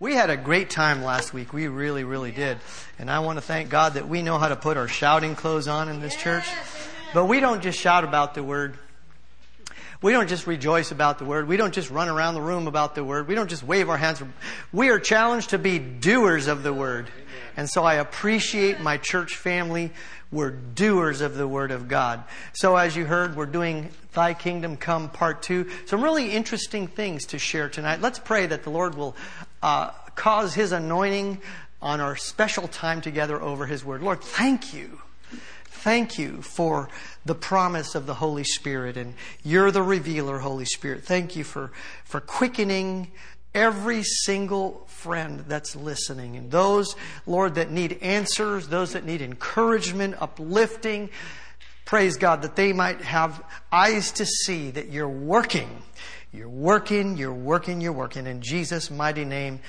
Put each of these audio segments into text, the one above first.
We had a great time last week. We really, really did. And I want to thank God that we know how to put our shouting clothes on in this church. But we don't just shout about the word. We don't just rejoice about the word. We don't just run around the room about the word. We don't just wave our hands. We are challenged to be doers of the word. And so I appreciate my church family. We're doers of the word of God. So as you heard, we're doing Thy Kingdom Come Part 2. Some really interesting things to share tonight. Let's pray that the Lord will uh, cause His anointing on our special time together over His word. Lord, thank you. Thank you for the promise of the Holy Spirit, and you're the revealer, Holy Spirit. Thank you for, for quickening every single friend that's listening. And those, Lord, that need answers, those that need encouragement, uplifting, praise God, that they might have eyes to see that you're working. You're working, you're working, you're working. In Jesus' mighty name,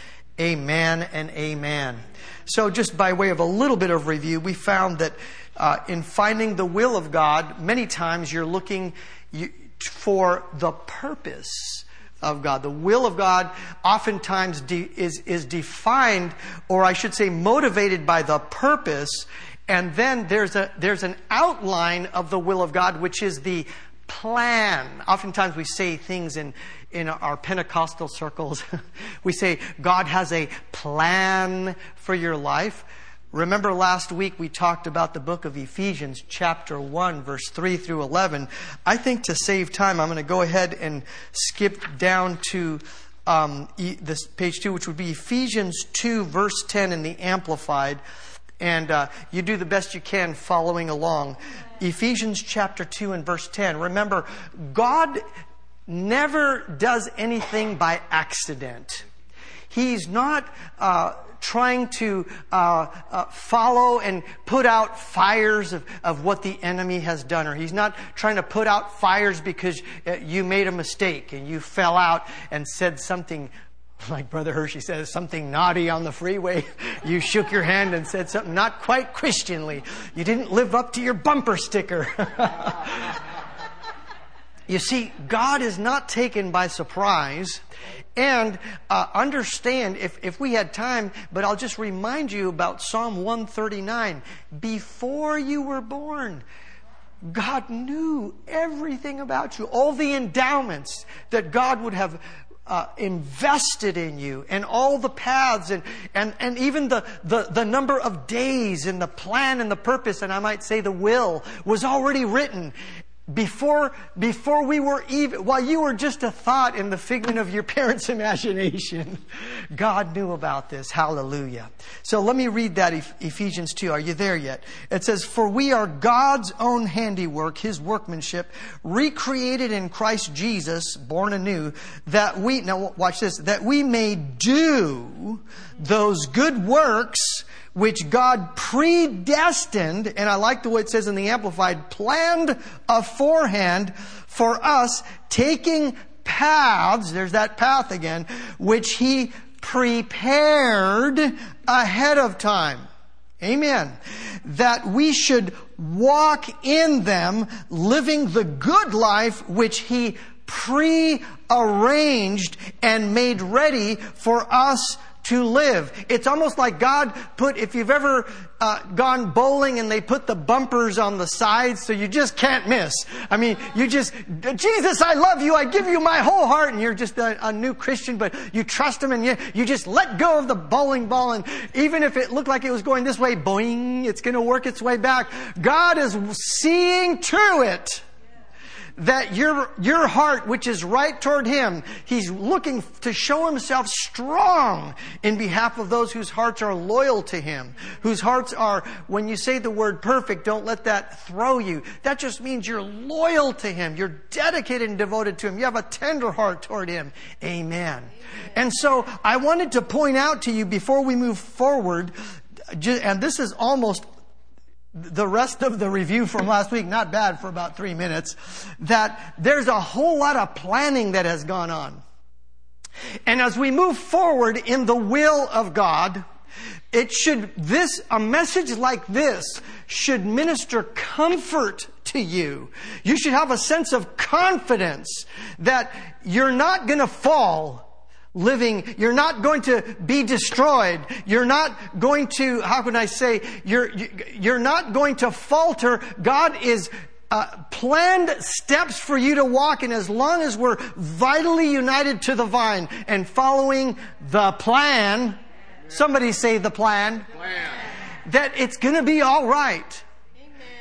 amen and amen. So, just by way of a little bit of review, we found that uh, in finding the will of God, many times you're looking for the purpose of God. The will of God oftentimes de- is, is defined, or I should say, motivated by the purpose. And then there's, a, there's an outline of the will of God, which is the plan. Oftentimes we say things in, in our Pentecostal circles. we say, God has a plan for your life. Remember last week we talked about the book of Ephesians, chapter 1, verse 3 through 11. I think to save time, I'm going to go ahead and skip down to um, this page 2, which would be Ephesians 2, verse 10 in the Amplified. And uh, you do the best you can following along. Ephesians chapter 2 and verse 10. Remember, God never does anything by accident. He's not uh, trying to uh, uh, follow and put out fires of, of what the enemy has done, or he's not trying to put out fires because uh, you made a mistake and you fell out and said something like Brother Hershey says, something naughty on the freeway. You shook your hand and said something not quite Christianly. You didn't live up to your bumper sticker. you see, God is not taken by surprise. And uh, understand, if, if we had time, but I'll just remind you about Psalm 139. Before you were born, God knew everything about you, all the endowments that God would have uh, invested in you, and all the paths, and, and, and even the, the, the number of days, and the plan and the purpose, and I might say the will, was already written before, before we were even, while you were just a thought in the figment of your parents' imagination, God knew about this. Hallelujah. So let me read that Ephesians 2. Are you there yet? It says, For we are God's own handiwork, His workmanship, recreated in Christ Jesus, born anew, that we, now watch this, that we may do those good works which God predestined, and I like the way it says in the Amplified, planned aforehand for us, taking paths, there's that path again, which He prepared ahead of time. Amen. That we should walk in them, living the good life which He pre-arranged and made ready for us to live. It's almost like God put, if you've ever uh, gone bowling and they put the bumpers on the sides so you just can't miss. I mean, you just, Jesus, I love you. I give you my whole heart. And you're just a, a new Christian, but you trust him and you, you just let go of the bowling ball. And even if it looked like it was going this way, boing, it's going to work its way back. God is seeing to it that your, your heart, which is right toward Him, He's looking to show Himself strong in behalf of those whose hearts are loyal to Him, whose hearts are, when you say the word perfect, don't let that throw you. That just means you're loyal to Him. You're dedicated and devoted to Him. You have a tender heart toward Him. Amen. Amen. And so I wanted to point out to you before we move forward, and this is almost the rest of the review from last week, not bad for about three minutes, that there's a whole lot of planning that has gone on. And as we move forward in the will of God, it should, this, a message like this should minister comfort to you. You should have a sense of confidence that you're not going to fall living. You're not going to be destroyed. You're not going to, how can I say, you're, you're not going to falter. God is uh, planned steps for you to walk in as long as we're vitally united to the vine and following the plan. Somebody say the plan. plan. That it's going to be all right.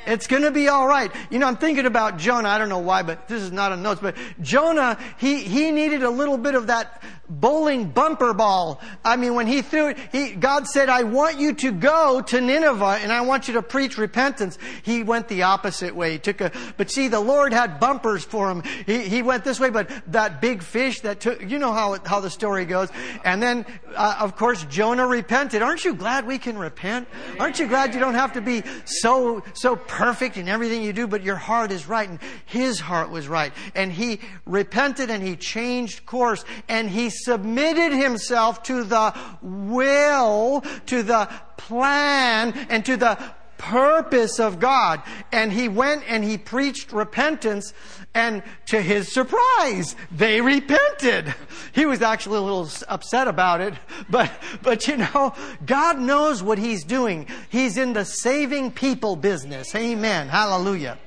It's going to be all right. You know, I'm thinking about Jonah. I don't know why, but this is not a notes. But Jonah, he, he needed a little bit of that bowling bumper ball. I mean, when he threw it, he, God said, I want you to go to Nineveh and I want you to preach repentance. He went the opposite way. He took a, but see, the Lord had bumpers for him. He, he went this way, but that big fish that took, you know how, how the story goes. And then, uh, of course, Jonah repented. Aren't you glad we can repent? Aren't you glad you don't have to be so, so perfect in everything you do, but your heart is right and his heart was right. And he repented and he changed course and he submitted himself to the will, to the plan, and to the purpose of God. And he went and he preached repentance, and to his surprise, they repented. He was actually a little upset about it, but, but you know, God knows what he's doing. He's in the saving people business. Amen. Hallelujah.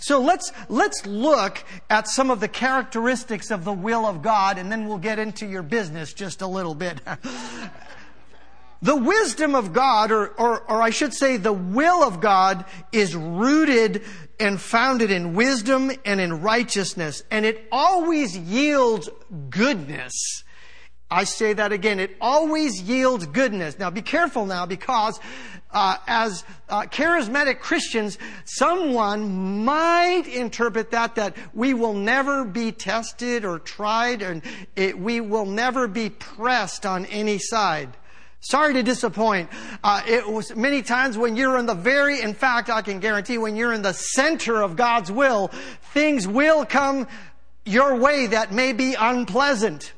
So let's, let's look at some of the characteristics of the will of God and then we'll get into your business just a little bit. the wisdom of God, or, or, or I should say the will of God is rooted and founded in wisdom and in righteousness and it always yields goodness. I say that again. It always yields goodness. Now be careful now because uh, as uh, charismatic Christians, someone might interpret that that we will never be tested or tried, and it, we will never be pressed on any side. Sorry to disappoint. Uh, it was many times when you're in the very, in fact, I can guarantee when you're in the center of God's will, things will come your way that may be unpleasant.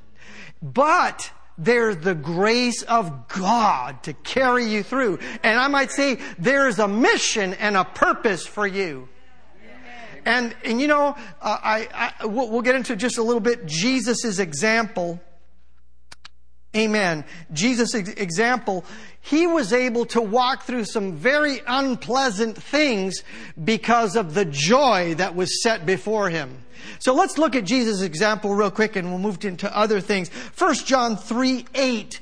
But there's the grace of God to carry you through. And I might say there's a mission and a purpose for you. And, and you know, uh, I, I we'll, we'll get into just a little bit Jesus' example. Amen. Jesus' example, he was able to walk through some very unpleasant things because of the joy that was set before him. So let's look at Jesus' example real quick and we'll move into other things. 1 John 3 8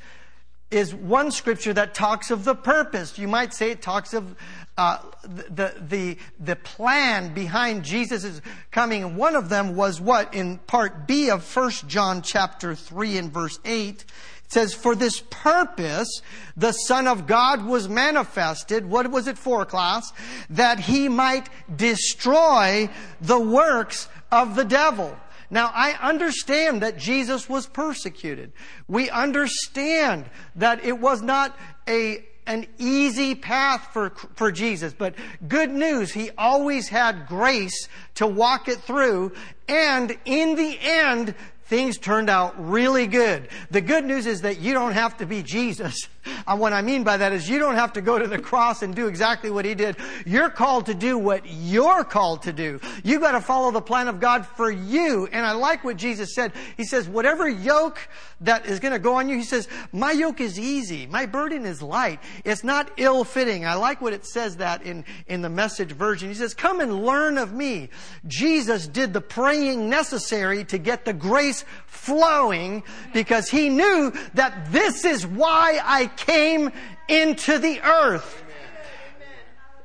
is one scripture that talks of the purpose. You might say it talks of uh, the, the, the plan behind Jesus' coming. One of them was what? In part B of 1 John chapter 3 and verse 8. It says, For this purpose, the Son of God was manifested. What was it for, class? That he might destroy the works of the devil. Now, I understand that Jesus was persecuted. We understand that it was not a, an easy path for, for Jesus, but good news, he always had grace to walk it through, and in the end, things turned out really good. The good news is that you don't have to be Jesus. And what I mean by that is you don't have to go to the cross and do exactly what he did. You're called to do what you're called to do. You've got to follow the plan of God for you. And I like what Jesus said. He says, whatever yoke that is going to go on you, he says, my yoke is easy. My burden is light. It's not ill fitting. I like what it says that in, in the message version. He says, come and learn of me. Jesus did the praying necessary to get the grace flowing because he knew that this is why I came into the earth.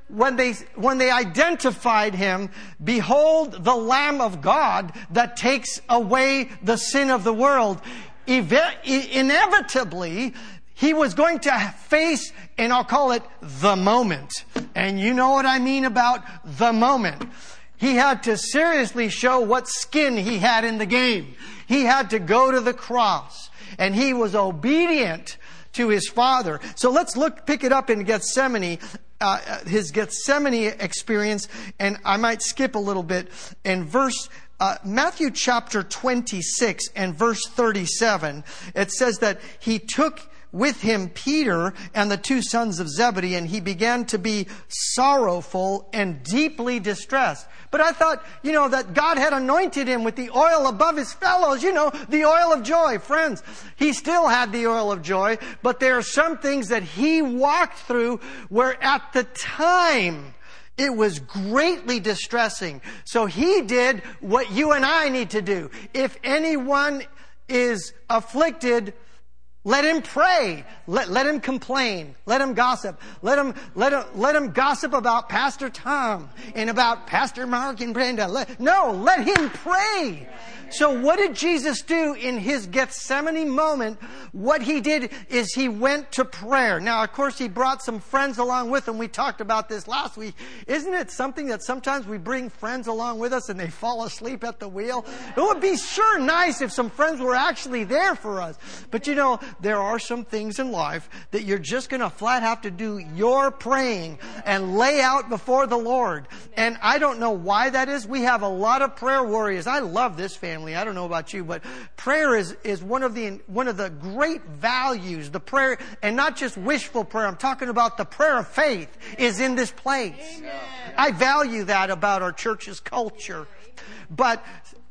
When they, when they identified him, behold the Lamb of God that takes away the sin of the world. inevitably, he was going to face, and I'll call it the moment. And you know what I mean about the moment. He had to seriously show what skin he had in the game. He had to go to the cross. And he was obedient to his father. So let's look, pick it up in Gethsemane, uh, his Gethsemane experience, and I might skip a little bit. In verse uh, Matthew chapter 26 and verse 37, it says that he took with him Peter and the two sons of Zebedee, and he began to be sorrowful and deeply distressed. But I thought, you know, that God had anointed him with the oil above his fellows, you know, the oil of joy. Friends, he still had the oil of joy, but there are some things that he walked through where at the time, it was greatly distressing. So he did what you and I need to do. If anyone is afflicted, let him pray. Let, let him complain. Let him gossip. Let him, let him, let him gossip about Pastor Tom and about Pastor Mark and Brenda. Let, no, let him pray. So what did Jesus do in his Gethsemane moment? What he did is he went to prayer. Now, of course, he brought some friends along with him. We talked about this last week. Isn't it something that sometimes we bring friends along with us and they fall asleep at the wheel? It would be sure nice if some friends were actually there for us. But you know, there are some things in life that you're just going to flat have to do your praying and lay out before the Lord. And I don't know why that is. We have a lot of prayer warriors. I love this family. I don't know about you, but prayer is, is one of the, one of the great values. The prayer, and not just wishful prayer. I'm talking about the prayer of faith is in this place. Amen. I value that about our church's culture. But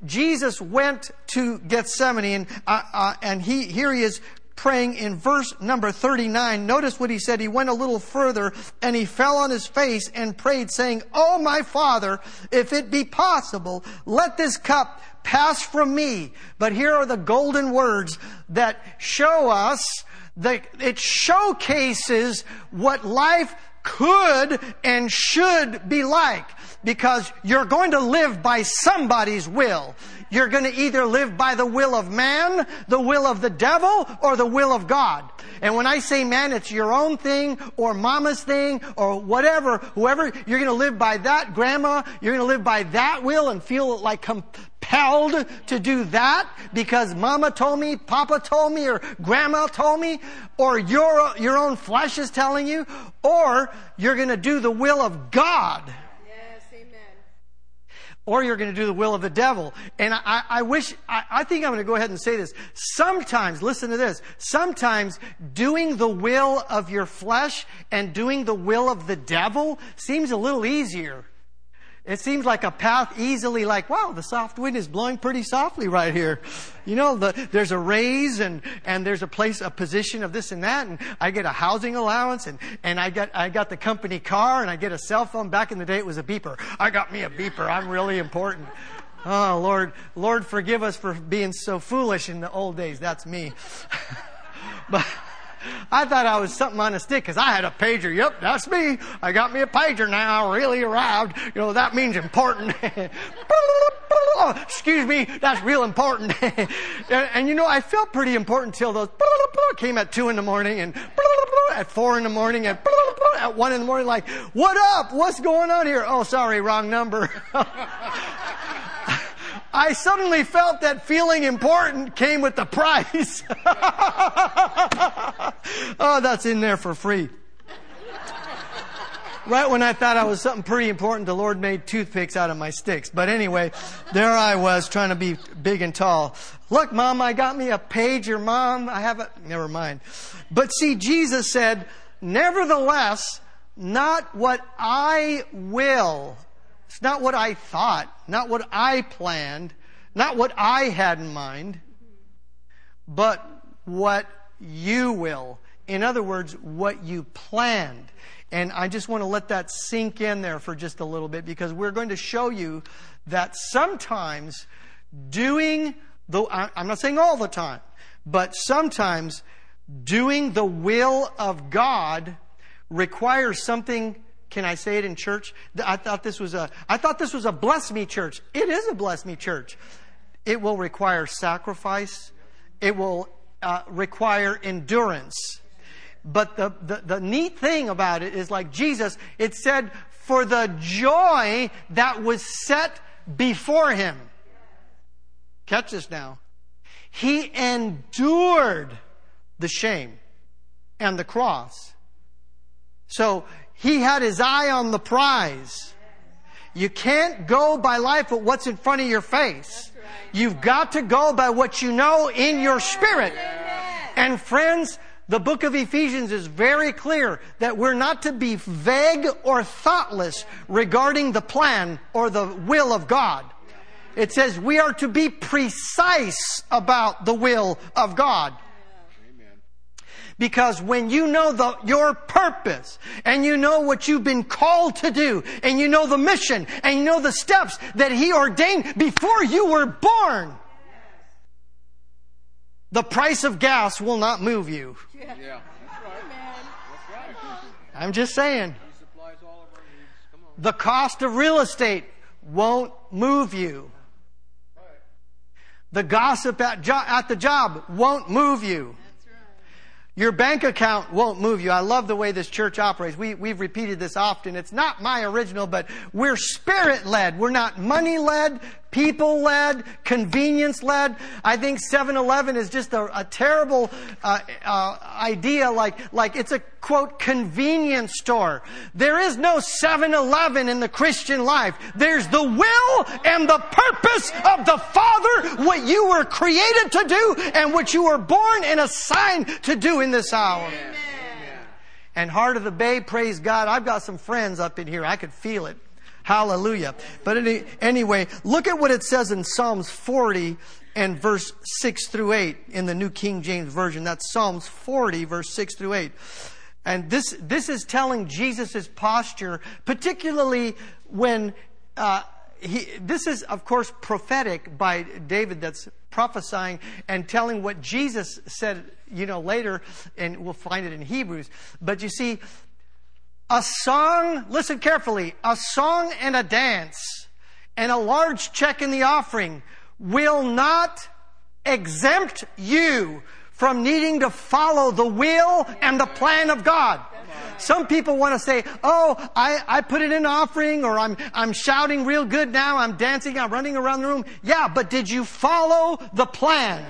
Jesus went to Gethsemane and, uh, uh, and he, here he is praying in verse number 39. Notice what he said. He went a little further and he fell on his face and prayed saying, Oh my father, if it be possible, let this cup pass from me. But here are the golden words that show us that it showcases what life could and should be like because you're going to live by somebody's will. You're going to either live by the will of man, the will of the devil, or the will of God. And when I say man, it's your own thing, or mama's thing, or whatever, whoever, you're going to live by that grandma, you're going to live by that will and feel like compelled to do that because mama told me, papa told me, or grandma told me, or your, your own flesh is telling you, or you're going to do the will of God or you're going to do the will of the devil. And I, I wish, I, I, think I'm going to go ahead and say this. Sometimes, listen to this, sometimes doing the will of your flesh and doing the will of the devil seems a little easier. It seems like a path easily like, wow, the soft wind is blowing pretty softly right here. You know, the, there's a raise and, and there's a place, a position of this and that, and I get a housing allowance and, and I got, I got the company car and I get a cell phone. Back in the day it was a beeper. I got me a beeper. I'm really important. Oh, Lord, Lord, forgive us for being so foolish in the old days. That's me. but, I thought I was something on a stick because I had a pager. Yep, that's me. I got me a pager now. I Really arrived. You know, that means important. Excuse me, that's real important. and, and, you know, I felt pretty important till those came at two in the morning and at four in the morning and at one in the morning like, what up? What's going on here? Oh, sorry, wrong number. I suddenly felt that feeling important came with the price. oh, that's in there for free. Right when I thought I was something pretty important, the Lord made toothpicks out of my sticks. But anyway, there I was trying to be big and tall. Look, mom, I got me a pager, mom. I have a, never mind. But see, Jesus said, nevertheless, not what I will, not what I thought, not what I planned, not what I had in mind, but what you will. In other words, what you planned. And I just want to let that sink in there for just a little bit because we're going to show you that sometimes doing the, I'm not saying all the time, but sometimes doing the will of God requires something can I say it in church? I thought this was a, I thought this was a bless me church. It is a bless me church. It will require sacrifice. It will uh, require endurance. But the, the, the neat thing about it is like Jesus, it said, for the joy that was set before him. Catch this now. He endured the shame and the cross. So he had his eye on the prize. You can't go by life with what's in front of your face. You've got to go by what you know in your spirit. And friends, The book of Ephesians is very clear that we're not to be vague or thoughtless regarding the plan or the will of God. It says we are to be precise about the will of God. Because when you know the, your purpose and you know what you've been called to do and you know the mission and you know the steps that He ordained before you were born, the price of gas will not move you. Yeah, that's right. That's right. I'm just saying. The cost of real estate won't move you. The gossip at, jo- at the job won't move you. Your bank account won't move you. I love the way this church operates. We, we've repeated this often. It's not my original, but we're spirit led. We're not money led people led, convenience led. I think 7-Eleven is just a, a terrible uh, uh, idea, like like it's a quote convenience store. There is no 7-Eleven in the Christian life. There's the will and the purpose of the Father, what you were created to do, and what you were born and assigned to do in this hour. Amen. And Heart of the Bay, praise God. I've got some friends up in here. I could feel it. Hallelujah. But any, anyway, look at what it says in Psalms 40 and verse 6 through 8 in the New King James Version. That's Psalms 40, verse 6 through 8. And this, this is telling Jesus' posture, particularly when, uh, he, this is, of course, prophetic by David that's prophesying and telling what Jesus said, you know, later, and we'll find it in Hebrews. But you see, a song, listen carefully, a song and a dance and a large check in the offering will not exempt you from needing to follow the will and the plan of God. Some people want to say, oh, I, I put it in offering or I'm, I'm shouting real good now. I'm dancing. I'm running around the room. Yeah, but did you follow the plan?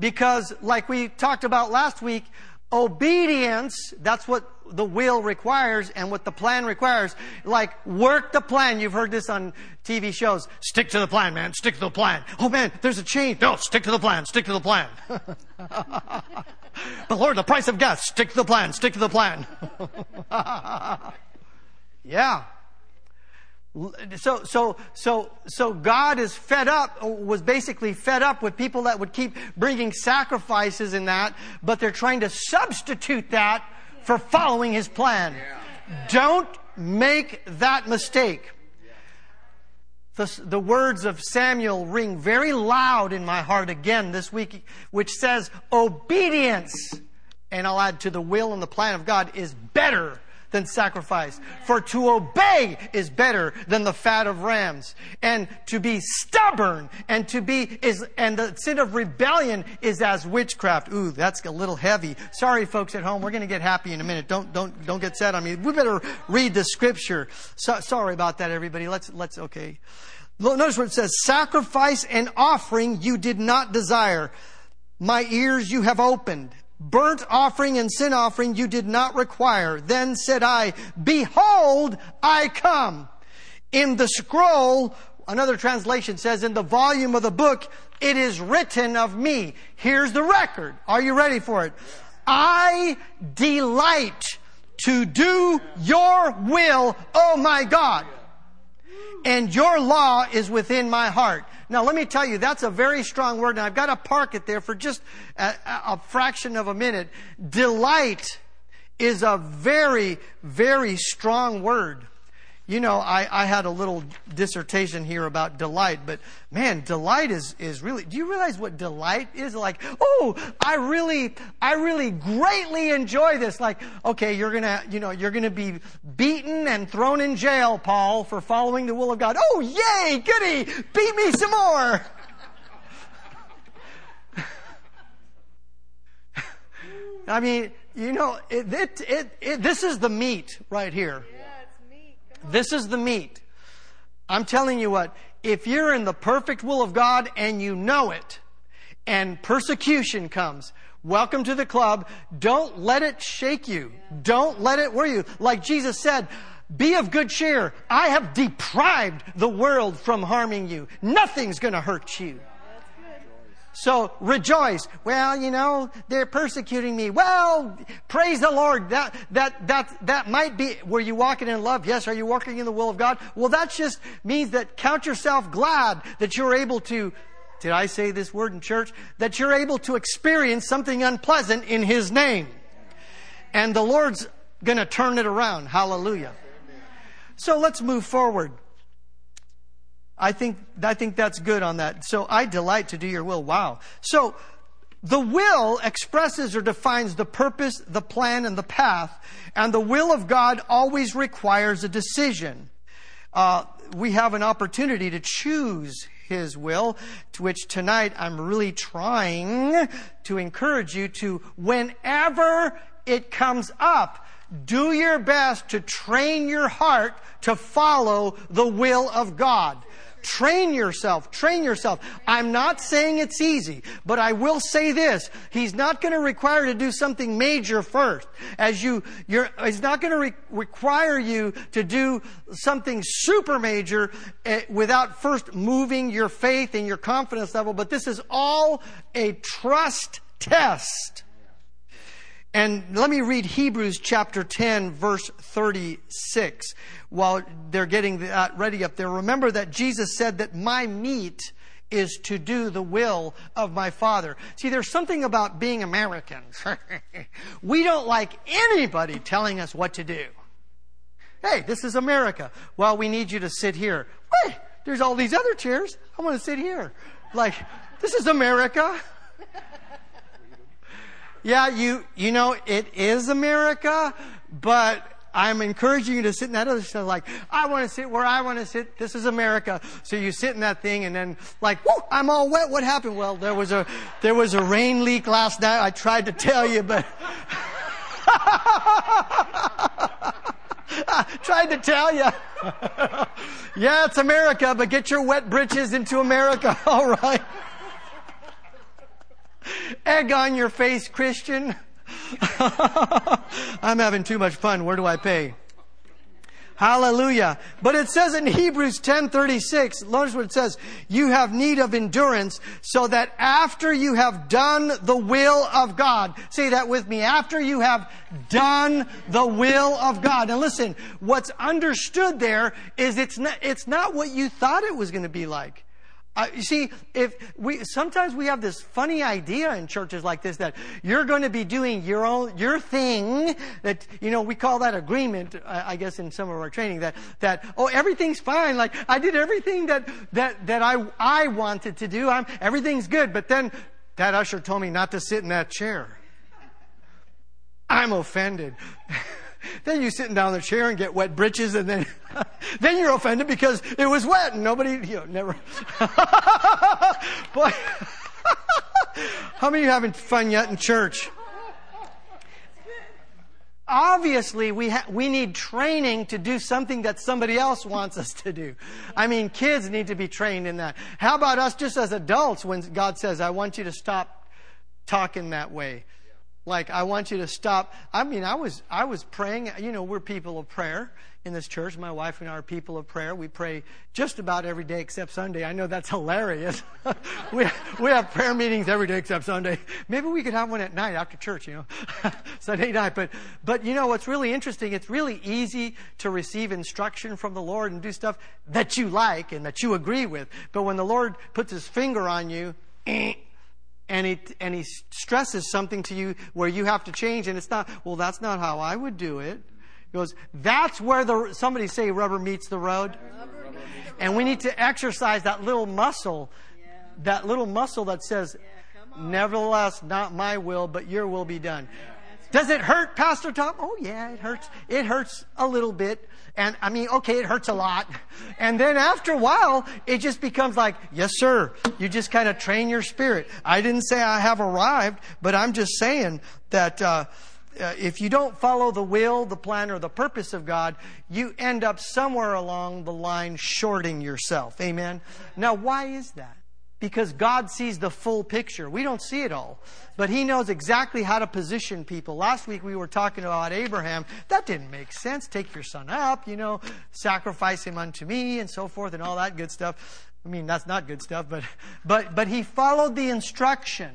Because like we talked about last week, Obedience, that's what the will requires and what the plan requires. Like, work the plan. You've heard this on TV shows. Stick to the plan, man. Stick to the plan. Oh man, there's a change. No, stick to the plan. Stick to the plan. but Lord, the price of gas. Stick to the plan. Stick to the plan. yeah so so so so God is fed up was basically fed up with people that would keep bringing sacrifices in that but they're trying to substitute that for following his plan. Don't make that mistake. The, the words of Samuel ring very loud in my heart again this week which says obedience and I'll add to the will and the plan of God is better than sacrifice. For to obey is better than the fat of rams. And to be stubborn and to be is, and the sin of rebellion is as witchcraft. Ooh, that's a little heavy. Sorry, folks at home. We're going to get happy in a minute. Don't, don't, don't get sad on me. We better read the scripture. So, sorry about that, everybody. Let's, let's, okay. Notice what it says. Sacrifice and offering you did not desire. My ears you have opened. Burnt offering and sin offering you did not require. Then said I, Behold, I come. In the scroll, another translation says, in the volume of the book, it is written of me. Here's the record. Are you ready for it? I delight to do your will, oh my God. And your law is within my heart. Now, let me tell you, that's a very strong word, and I've got to park it there for just a, a fraction of a minute. Delight is a very, very strong word. You know, I, I had a little dissertation here about delight, but man, delight is, is really, do you realize what delight is? Like, oh, I really, I really greatly enjoy this. Like, okay, you're gonna, you know, you're gonna be beaten and thrown in jail, Paul, for following the will of God. Oh, yay, goody, beat me some more. I mean, you know, it, it, it, it, this is the meat right here. This is the meat. I'm telling you what, if you're in the perfect will of God and you know it, and persecution comes, welcome to the club. Don't let it shake you. Don't let it worry you. Like Jesus said, be of good cheer. I have deprived the world from harming you. Nothing's going to hurt you. So rejoice. Well, you know, they're persecuting me. Well, praise the Lord. That, that, that, that might be, were you walking in love? Yes. Are you walking in the will of God? Well, that just means that count yourself glad that you're able to did I say this word in church? That you're able to experience something unpleasant in His name. And the Lord's gonna turn it around. Hallelujah. So let's move forward. I think, I think that's good on that. So I delight to do your will. Wow. So the will expresses or defines the purpose, the plan, and the path. And the will of God always requires a decision. Uh, we have an opportunity to choose His will, to which tonight I'm really trying to encourage you to, whenever it comes up, do your best to train your heart to follow the will of God. Train yourself. Train yourself. I'm not saying it's easy, but I will say this. He's not going to require to do something major first. As you, you're, he's not going to re- require you to do something super major uh, without first moving your faith and your confidence level. But this is all a trust test. And let me read Hebrews chapter 10, verse 36, while they're getting that uh, ready up there. Remember that Jesus said that my meat is to do the will of my Father. See, there's something about being Americans. we don't like anybody telling us what to do. Hey, this is America. Well, we need you to sit here. Wait, there's all these other chairs. I want to sit here. Like, this is America. Yeah, you, you know, it is America, but I'm encouraging you to sit in that other stuff like, I want to sit where I want to sit. This is America. So you sit in that thing and then like, whoo, I'm all wet. What happened? Well, there was a, there was a rain leak last night. I tried to tell you, but I tried to tell you. yeah, it's America, but get your wet britches into America. All right. Egg on your face, Christian. I'm having too much fun. Where do I pay? Hallelujah. But it says in Hebrews 10:36, notice what it says, you have need of endurance so that after you have done the will of God, say that with me, after you have done the will of God. Now listen, what's understood there is it's not, it's not what you thought it was going to be like. Uh, you see, if we sometimes we have this funny idea in churches like this that you're going to be doing your own your thing. That you know we call that agreement. I guess in some of our training that that oh everything's fine. Like I did everything that that that I I wanted to do. I'm everything's good. But then that usher told me not to sit in that chair. I'm offended. then you sitting down in the chair and get wet britches and then, then you're offended because it was wet and nobody, you know, never. Boy, how many of you having fun yet in church? Obviously, we, ha- we need training to do something that somebody else wants us to do. I mean, kids need to be trained in that. How about us just as adults when God says, I want you to stop talking that way? Like, I want you to stop. I mean, I was, I was praying. You know, we're people of prayer in this church. My wife and I are people of prayer. We pray just about every day except Sunday. I know that's hilarious. we, we have prayer meetings every day except Sunday. Maybe we could have one at night after church, you know, Sunday night. But, but you know, what's really interesting, it's really easy to receive instruction from the Lord and do stuff that you like and that you agree with. But when the Lord puts his finger on you, and he, and he stresses something to you where you have to change, and it's not, well, that's not how I would do it. He goes, that's where the, somebody say rubber meets the road. And we need to exercise that little muscle, that little muscle that says, nevertheless, not my will, but your will be done. Does it hurt, Pastor Tom? Oh yeah, it hurts. It hurts a little bit. And I mean, okay, it hurts a lot. And then after a while, it just becomes like, yes, sir. You just kind of train your spirit. I didn't say I have arrived, but I'm just saying that, uh, uh, if you don't follow the will, the plan, or the purpose of God, you end up somewhere along the line shorting yourself. Amen. Now, why is that? Because God sees the full picture. We don't see it all, but He knows exactly how to position people. Last week we were talking about Abraham. That didn't make sense. Take your son up, you know, sacrifice him unto me, and so forth, and all that good stuff. I mean, that's not good stuff, but, but, but he followed the instruction.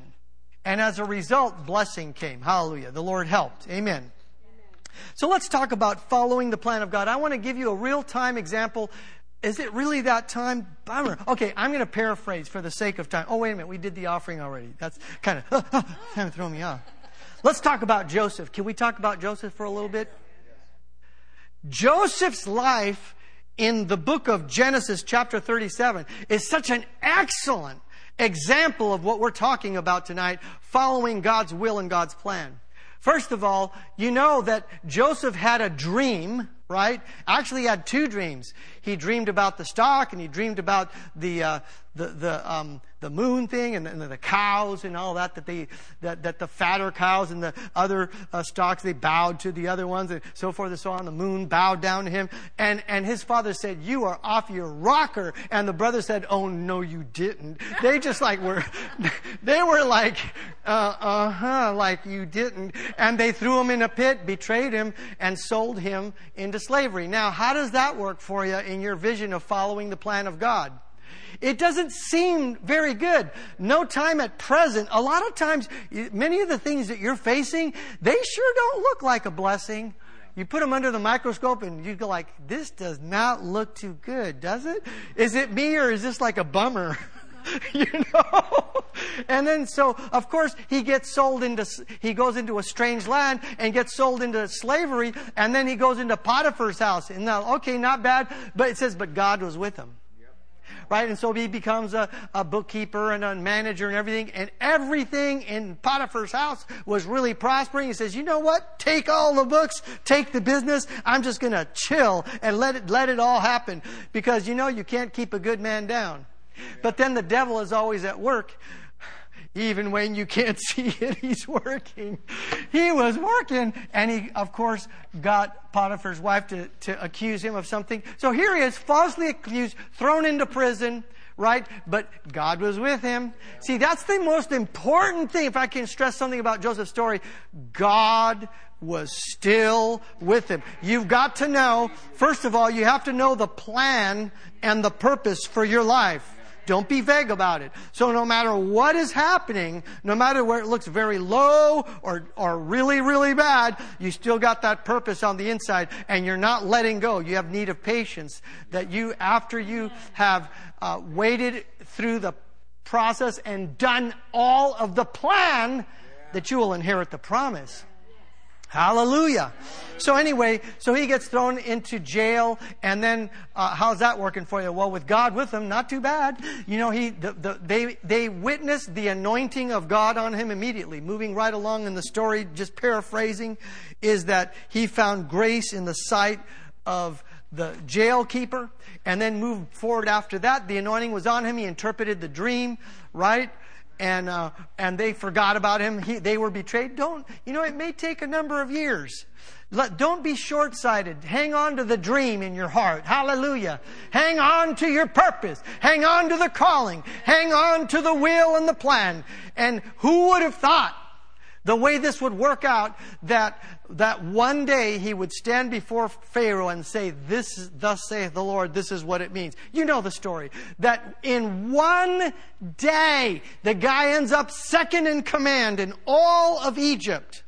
And as a result, blessing came. Hallelujah. The Lord helped. Amen. So let's talk about following the plan of God. I want to give you a real time example. Is it really that time? Bummer. Okay, I'm going to paraphrase for the sake of time. Oh, wait a minute. We did the offering already. That's kind of, kind of throwing me off. Let's talk about Joseph. Can we talk about Joseph for a little bit? Joseph's life in the book of Genesis, chapter 37, is such an excellent example of what we're talking about tonight, following God's will and God's plan. First of all, you know that Joseph had a dream, right? Actually, he had two dreams. He dreamed about the stock and he dreamed about the, uh, the, the, um, the moon thing and, and, the cows and all that, that they, that, that the fatter cows and the other uh, stocks, they bowed to the other ones and so forth and so on. The moon bowed down to him. And, and his father said, you are off your rocker. And the brother said, oh no, you didn't. They just like were, they were like, uh, uh-huh, like you didn't. And they threw him in a pit, betrayed him, and sold him into slavery. Now, how does that work for you in your vision of following the plan of God? It doesn't seem very good. No time at present. A lot of times, many of the things that you're facing, they sure don't look like a blessing. You put them under the microscope and you go like, this does not look too good, does it? Is it me or is this like a bummer? you know? And then so, of course, he gets sold into, he goes into a strange land and gets sold into slavery and then he goes into Potiphar's house. And now, okay, not bad, but it says, but God was with him right? And so he becomes a, a bookkeeper and a manager and everything. And everything in Potiphar's house was really prospering. He says, you know what? Take all the books, take the business. I'm just going to chill and let it, let it all happen. Because you know you can't keep a good man down. But then the devil is always at work even when you can't see it, he's working. He was working, and he, of course, got Potiphar's wife to, to accuse him of something. So here he is, falsely accused, thrown into prison, right? But God was with him. See, that's the most important thing. If I can stress something about Joseph's story, God was still with him. You've got to know, first of all, you have to know the plan and the purpose for your life. Don't be vague about it. So no matter what is happening, no matter where it looks very low or, or really, really bad, you still got that purpose on the inside and you're not letting go. You have need of patience that you, after you have uh, waited through the process and done all of the plan, that you will inherit the promise. Hallelujah. So anyway, so he gets thrown into jail, and then uh, how's that working for you? Well, with God with him, not too bad. You know, he the, the, they they witnessed the anointing of God on him immediately. Moving right along in the story, just paraphrasing, is that he found grace in the sight of the jail keeper, and then moved forward after that. The anointing was on him. He interpreted the dream, right? And uh, and they forgot about him. He, they were betrayed. Don't you know? It may take a number of years. Let, don't be short-sighted. Hang on to the dream in your heart. Hallelujah. Hang on to your purpose. Hang on to the calling. Hang on to the will and the plan. And who would have thought the way this would work out that that one day he would stand before Pharaoh and say, This thus saith the Lord, this is what it means. You know the story. That in one day the guy ends up second in command in all of Egypt.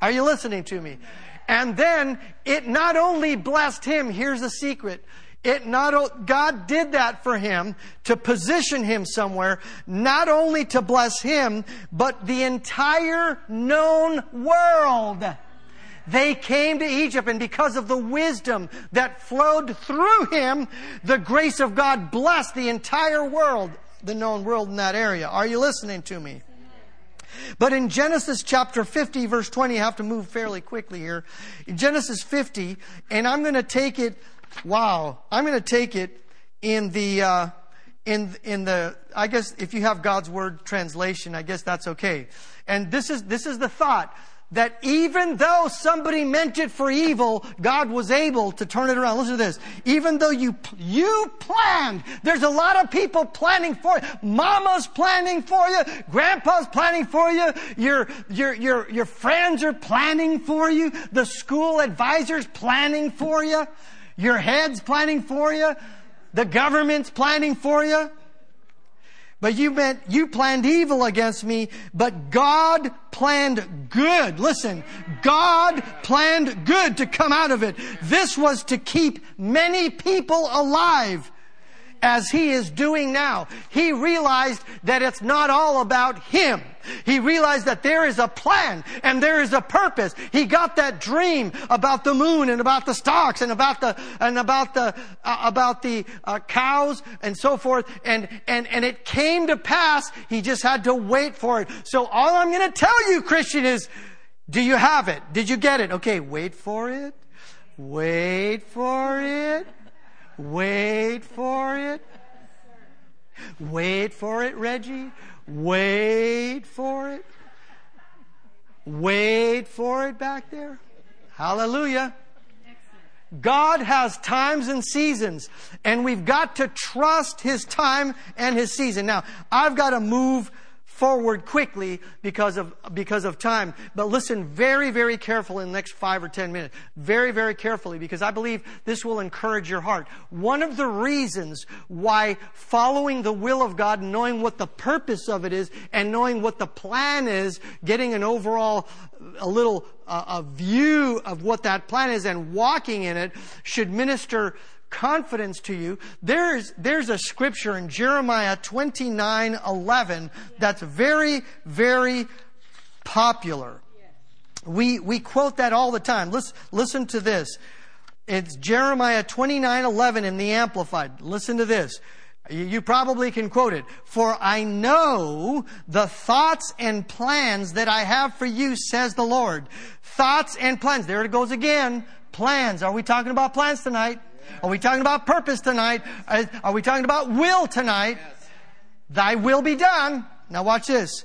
Are you listening to me? And then it not only blessed him, here's the secret. It not, God did that for him to position him somewhere, not only to bless him, but the entire known world. They came to Egypt and because of the wisdom that flowed through him, the grace of God blessed the entire world, the known world in that area. Are you listening to me? But in Genesis chapter 50 verse 20, I have to move fairly quickly here. In Genesis 50, and I'm going to take it, wow, I'm going to take it in the, uh, in, in the, I guess if you have God's word translation, I guess that's okay. And this is, this is the thought that even though somebody meant it for evil, God was able to turn it around. Listen to this. Even though you, you planned, there's a lot of people planning for you. Mama's planning for you. Grandpa's planning for you. Your, your, your, your friends are planning for you. The school advisor's planning for you. Your head's planning for you. The government's planning for you. But you meant, you planned evil against me, but God planned good. Listen, God planned good to come out of it. This was to keep many people alive as he is doing now. He realized that it's not all about him. He realized that there is a plan and there is a purpose. He got that dream about the moon and about the stocks and about the and about the uh, about the uh, cows and so forth and and and it came to pass. He just had to wait for it. So all I'm going to tell you Christian is do you have it? Did you get it? Okay, wait for it. Wait for it. Wait for it. Wait for it, Reggie. Wait for it. Wait for it back there. Hallelujah. God has times and seasons, and we've got to trust His time and His season. Now, I've got to move forward quickly because of, because of time. But listen very, very carefully in the next five or ten minutes. Very, very carefully because I believe this will encourage your heart. One of the reasons why following the will of God, knowing what the purpose of it is, and knowing what the plan is, getting an overall, a little, uh, a view of what that plan is and walking in it should minister confidence to you. There's, there's a scripture in Jeremiah 29 11 that's very, very popular. We, we quote that all the time. Listen, listen to this. It's Jeremiah 29 11 in the Amplified. Listen to this. You probably can quote it. For I know the thoughts and plans that I have for you, says the Lord. Thoughts and plans. There it goes again. Plans. Are we talking about plans tonight? Are we talking about purpose tonight? Uh, are we talking about will tonight? Thy will be done. Now watch this.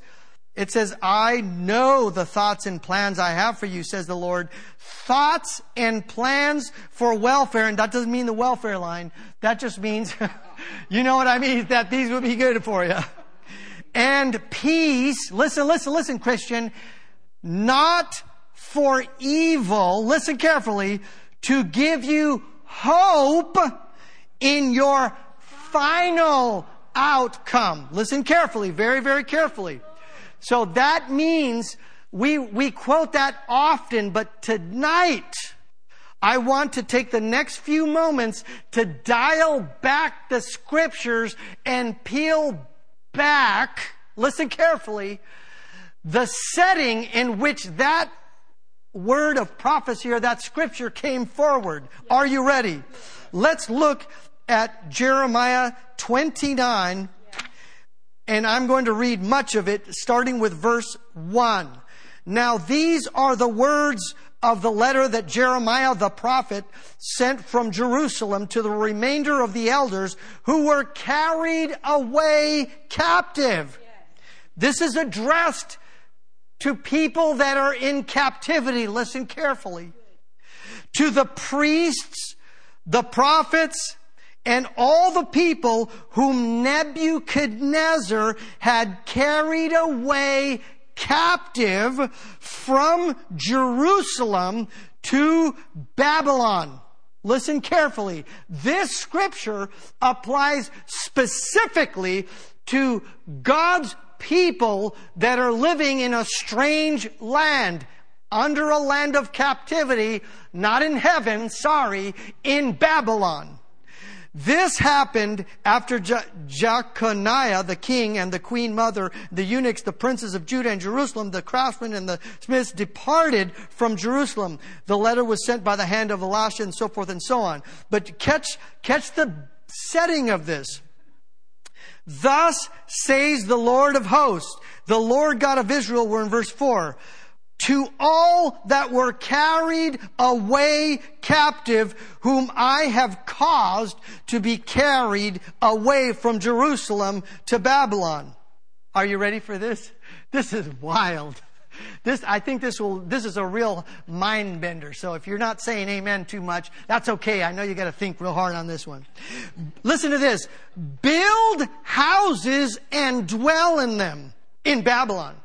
It says, I know the thoughts and plans I have for you, says the Lord. Thoughts and plans for welfare. And that doesn't mean the welfare line. That just means, you know what I mean? That these would be good for you. And peace. Listen, listen, listen, Christian. Not for evil. Listen carefully. To give you hope in your final outcome. Listen carefully, very, very carefully. So that means we, we quote that often, but tonight, I want to take the next few moments to dial back the scriptures and peel back, listen carefully, the setting in which that word of prophecy or that scripture came forward. Are you ready? Let's look at Jeremiah 29 and I'm going to read much of it starting with verse 1. Now these are the words of the letter that Jeremiah the prophet sent from Jerusalem to the remainder of the elders who were carried away captive. This is addressed to people that are in captivity. Listen carefully. To the priests, the prophets, and all the people whom Nebuchadnezzar had carried away captive from Jerusalem to Babylon. Listen carefully. This scripture applies specifically to God's people that are living in a strange land, under a land of captivity, not in heaven, sorry, in Babylon. This happened after Je- Jeconiah, the king, and the queen mother, the eunuchs, the princes of Judah and Jerusalem, the craftsmen and the smiths departed from Jerusalem. The letter was sent by the hand of Elisha and so forth and so on. But catch, catch the setting of this. Thus says the Lord of hosts, the Lord God of Israel, we're in verse 4. To all that were carried away captive, whom I have caused to be carried away from Jerusalem to Babylon. Are you ready for this? This is wild. This, I think this will, this is a real mind bender. So if you're not saying amen too much, that's okay. I know you got to think real hard on this one. Listen to this. Build houses and dwell in them in Babylon.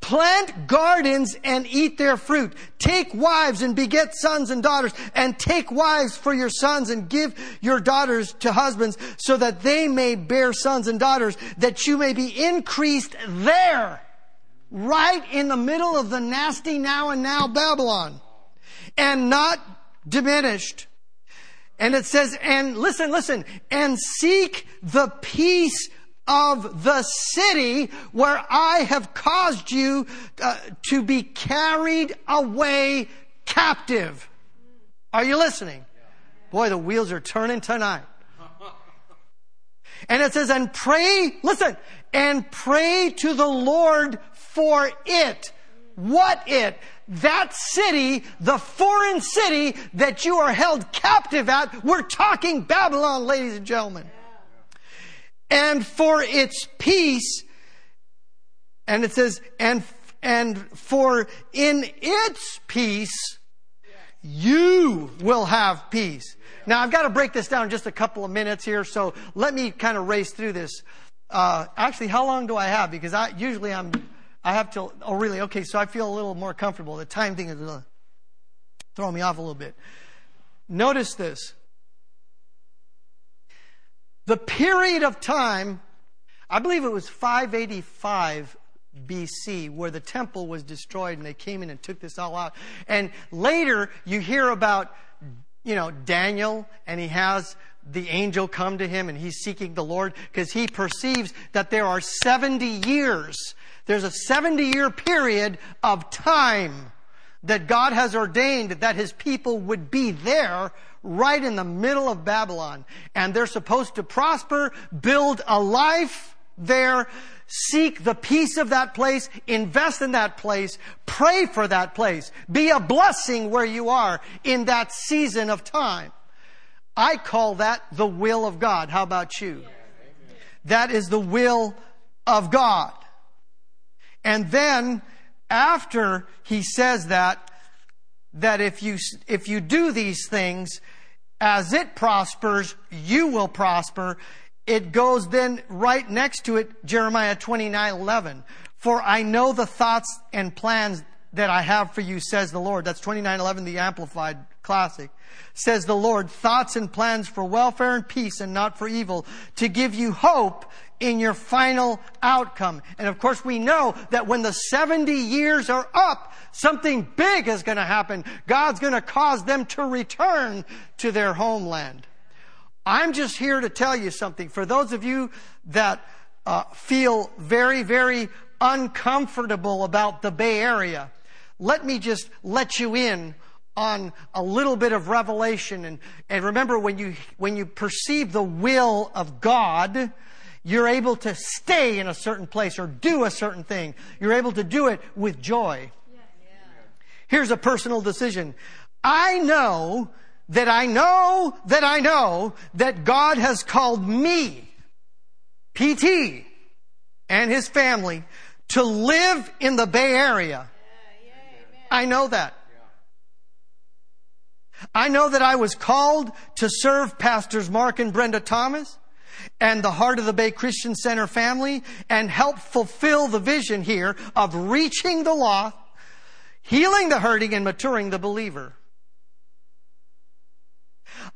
Plant gardens and eat their fruit. Take wives and beget sons and daughters, and take wives for your sons and give your daughters to husbands, so that they may bear sons and daughters, that you may be increased there, right in the middle of the nasty now and now Babylon, and not diminished. And it says, and listen, listen, and seek the peace of the city where I have caused you uh, to be carried away captive. Are you listening? Boy, the wheels are turning tonight. And it says, and pray, listen, and pray to the Lord for it. What it? That city, the foreign city that you are held captive at. We're talking Babylon, ladies and gentlemen and for its peace. And it says, and, and for in its peace, you will have peace. Now I've got to break this down in just a couple of minutes here, so let me kind of race through this. Uh, actually, how long do I have? Because I usually I'm I have to. Oh, really? Okay, so I feel a little more comfortable. The time thing is uh, throwing me off a little bit. Notice this. The period of time, I believe it was 585 BC, where the temple was destroyed and they came in and took this all out. And later you hear about, you know, Daniel and he has the angel come to him and he's seeking the Lord because he perceives that there are 70 years. There's a 70 year period of time that God has ordained that his people would be there right in the middle of Babylon. And they're supposed to prosper, build a life there, seek the peace of that place, invest in that place, pray for that place, be a blessing where you are in that season of time. I call that the will of God. How about you? That is the will of God. And then after he says that, that if you, if you do these things, as it prospers, you will prosper. It goes then right next to it, Jeremiah 29, 11. For I know the thoughts and plans that I have for you, says the Lord. That's 2911, the Amplified Classic. Says the Lord, thoughts and plans for welfare and peace and not for evil, to give you hope in your final outcome. And of course, we know that when the 70 years are up, something big is going to happen. God's going to cause them to return to their homeland. I'm just here to tell you something. For those of you that uh, feel very, very uncomfortable about the Bay Area, let me just let you in on a little bit of revelation. And, and remember, when you, when you perceive the will of God, you're able to stay in a certain place or do a certain thing. You're able to do it with joy. Here's a personal decision. I know that I know that I know that God has called me, PT, and his family to live in the Bay Area. I know that. I know that I was called to serve Pastors Mark and Brenda Thomas and the Heart of the Bay Christian Center family and help fulfill the vision here of reaching the lost, healing the hurting, and maturing the believer.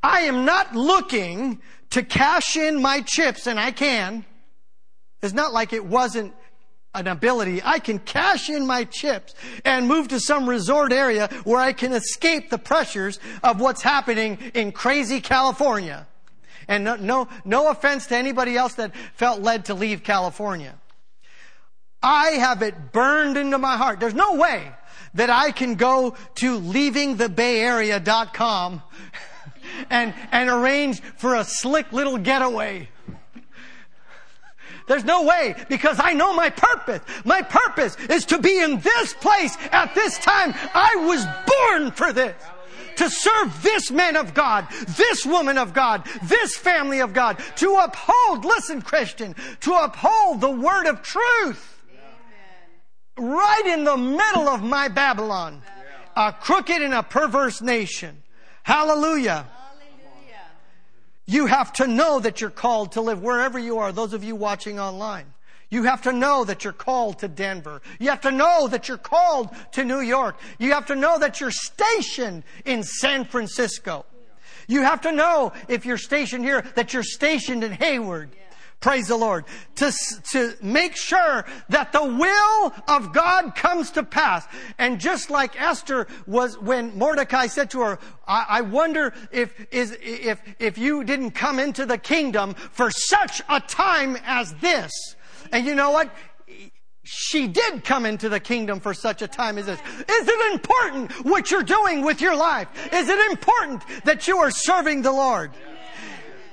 I am not looking to cash in my chips, and I can. It's not like it wasn't an ability. I can cash in my chips and move to some resort area where I can escape the pressures of what's happening in crazy California. And no, no, no offense to anybody else that felt led to leave California. I have it burned into my heart. There's no way that I can go to leavingthebayarea.com and, and arrange for a slick little getaway. There's no way because I know my purpose. My purpose is to be in this place at this time. I was born for this to serve this man of God, this woman of God, this family of God, to uphold, listen, Christian, to uphold the word of truth. Amen. Right in the middle of my Babylon, a crooked and a perverse nation. Hallelujah. You have to know that you're called to live wherever you are, those of you watching online. You have to know that you're called to Denver. You have to know that you're called to New York. You have to know that you're stationed in San Francisco. You have to know if you're stationed here that you're stationed in Hayward. Praise the Lord. To, to make sure that the will of God comes to pass. And just like Esther was when Mordecai said to her, I, I wonder if, is, if, if you didn't come into the kingdom for such a time as this. And you know what? She did come into the kingdom for such a time as this. Is it important what you're doing with your life? Is it important that you are serving the Lord?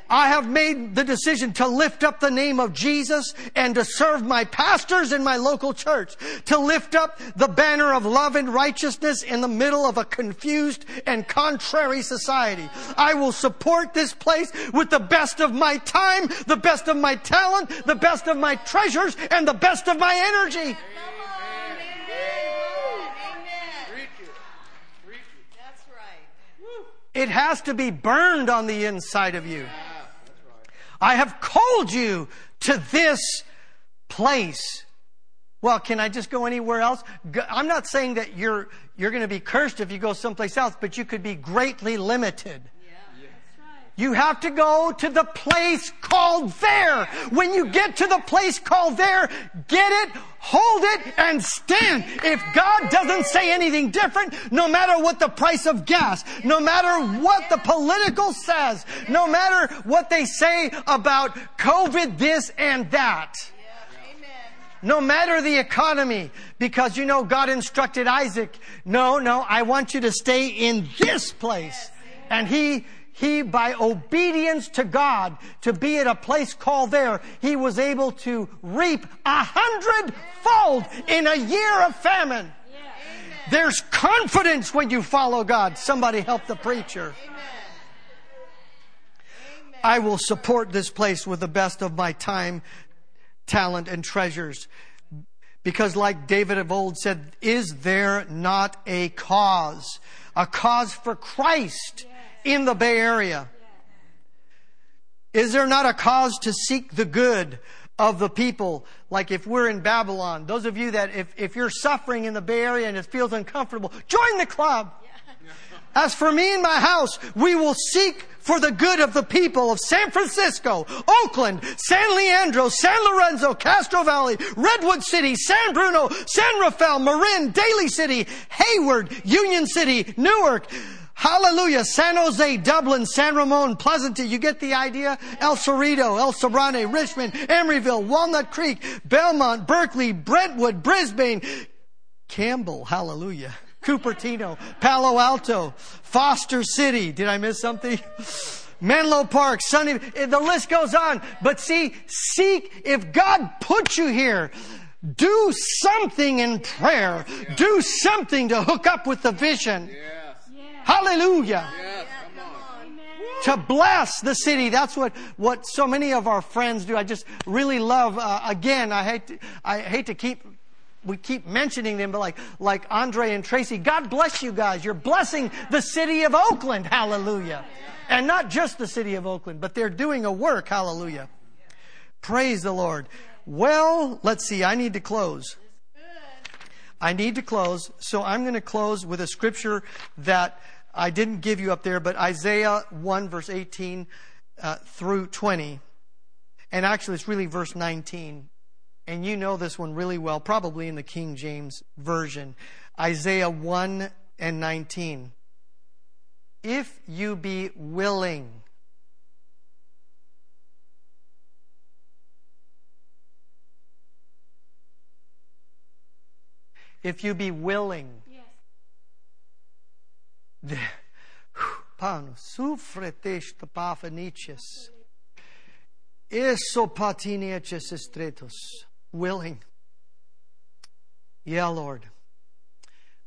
I have made the decision to lift up the name of Jesus and to serve my pastors in my local church, to lift up the banner of love and righteousness in the middle of a confused and contrary society. I will support this place with the best of my time, the best of my talent, the best of my treasures, and the best of my energy. That's right. It has to be burned on the inside of you. I have called you to this place. Well, can I just go anywhere else? I'm not saying that you're, you're going to be cursed if you go someplace else, but you could be greatly limited. You have to go to the place called there. When you get to the place called there, get it, hold it, and stand. If God doesn't say anything different, no matter what the price of gas, no matter what the political says, no matter what they say about COVID this and that, no matter the economy, because you know God instructed Isaac, no, no, I want you to stay in this place. And he he, by obedience to God, to be at a place called there, he was able to reap a hundredfold in a year of famine. There's confidence when you follow God. Somebody help the preacher. I will support this place with the best of my time, talent, and treasures. Because like David of old said, is there not a cause? A cause for Christ in the Bay Area? Is there not a cause to seek the good of the people? Like if we're in Babylon, those of you that if, if you're suffering in the Bay Area and it feels uncomfortable, join the club. As for me and my house, we will seek for the good of the people of San Francisco, Oakland, San Leandro, San Lorenzo, Castro Valley, Redwood City, San Bruno, San Rafael, Marin, Daly City, Hayward, Union City, Newark, Hallelujah. San Jose, Dublin, San Ramon, Pleasanton. You get the idea? El Cerrito, El Sobrante, Richmond, Emeryville, Walnut Creek, Belmont, Berkeley, Brentwood, Brisbane, Campbell. Hallelujah. Cupertino, Palo Alto, Foster City. Did I miss something? Menlo Park, Sunny, eh, the list goes on. But see, seek, if God put you here, do something in prayer. Do something to hook up with the vision. Hallelujah. Yes, to bless the city. That's what, what so many of our friends do. I just really love, uh, again, I hate, to, I hate to keep we keep mentioning them, but like, like Andre and Tracy, God bless you guys. You're blessing the city of Oakland. Hallelujah. And not just the city of Oakland, but they're doing a work. Hallelujah. Praise the Lord. Well, let's see. I need to close. I need to close. So I'm going to close with a scripture that I didn't give you up there, but Isaiah 1 verse 18 uh, through 20. And actually it's really verse 19. And you know this one really well, probably in the King James Version. Isaiah 1 and 19. If you be willing, if you be willing, Pano, sufretești pafanices. Eso patineces estretos. Willing. Yeah, Lord.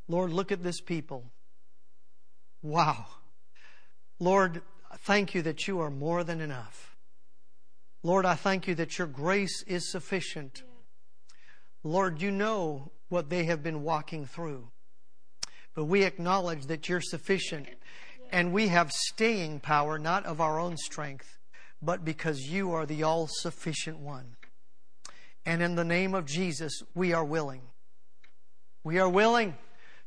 Lord, look at this people. Wow. Lord, thank you that you are more than enough. Lord, I thank you that your grace is sufficient. Lord, you know what they have been walking through. But we acknowledge that you're sufficient and we have staying power, not of our own strength, but because you are the all sufficient one. And in the name of Jesus, we are willing. We are willing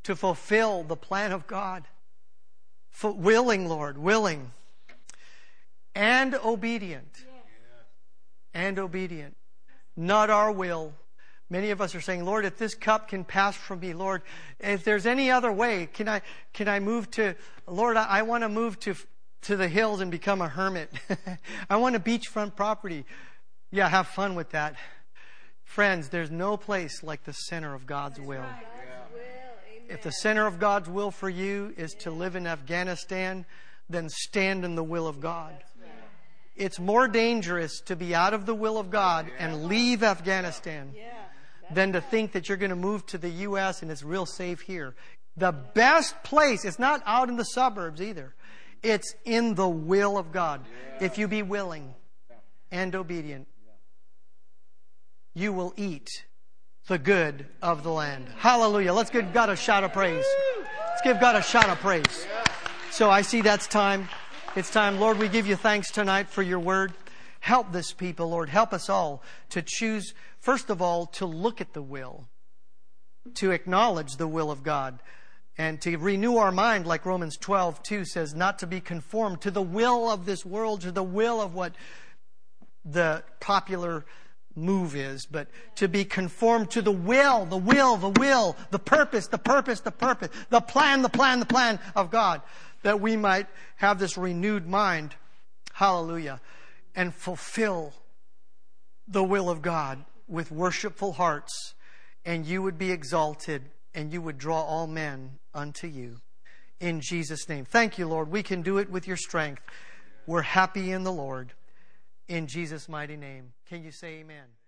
to fulfill the plan of God. For willing, Lord, willing. And obedient. And obedient. Not our will. Many of us are saying, Lord, if this cup can pass from me, Lord, if there's any other way, can I, can I move to, Lord, I, I want to move to, to the hills and become a hermit. I want a beachfront property. Yeah, have fun with that. Friends, there's no place like the center of God's will. If the center of God's will for you is to live in Afghanistan, then stand in the will of God. It's more dangerous to be out of the will of God and leave Afghanistan than to think that you're going to move to the U.S. and it's real safe here. The best place, it's not out in the suburbs either. It's in the will of God. If you be willing and obedient you will eat the good of the land. Hallelujah. Let's give God a shout of praise. Let's give God a shout of praise. So I see that's time. It's time. Lord, we give you thanks tonight for your word. Help this people, Lord. Help us all to choose, first of all, to look at the will, to acknowledge the will of God, and to renew our mind, like Romans 12, 2 says, not to be conformed to the will of this world, to the will of what the popular move is, but to be conformed to the will, the will, the will, the purpose, the purpose, the purpose, the plan, the plan, the plan of God, that we might have this renewed mind, hallelujah, and fulfill the will of God with worshipful hearts, and you would be exalted, and you would draw all men unto you. In Jesus' name. Thank you, Lord. We can do it with your strength. We're happy in the Lord in Jesus' mighty name. Can you say amen?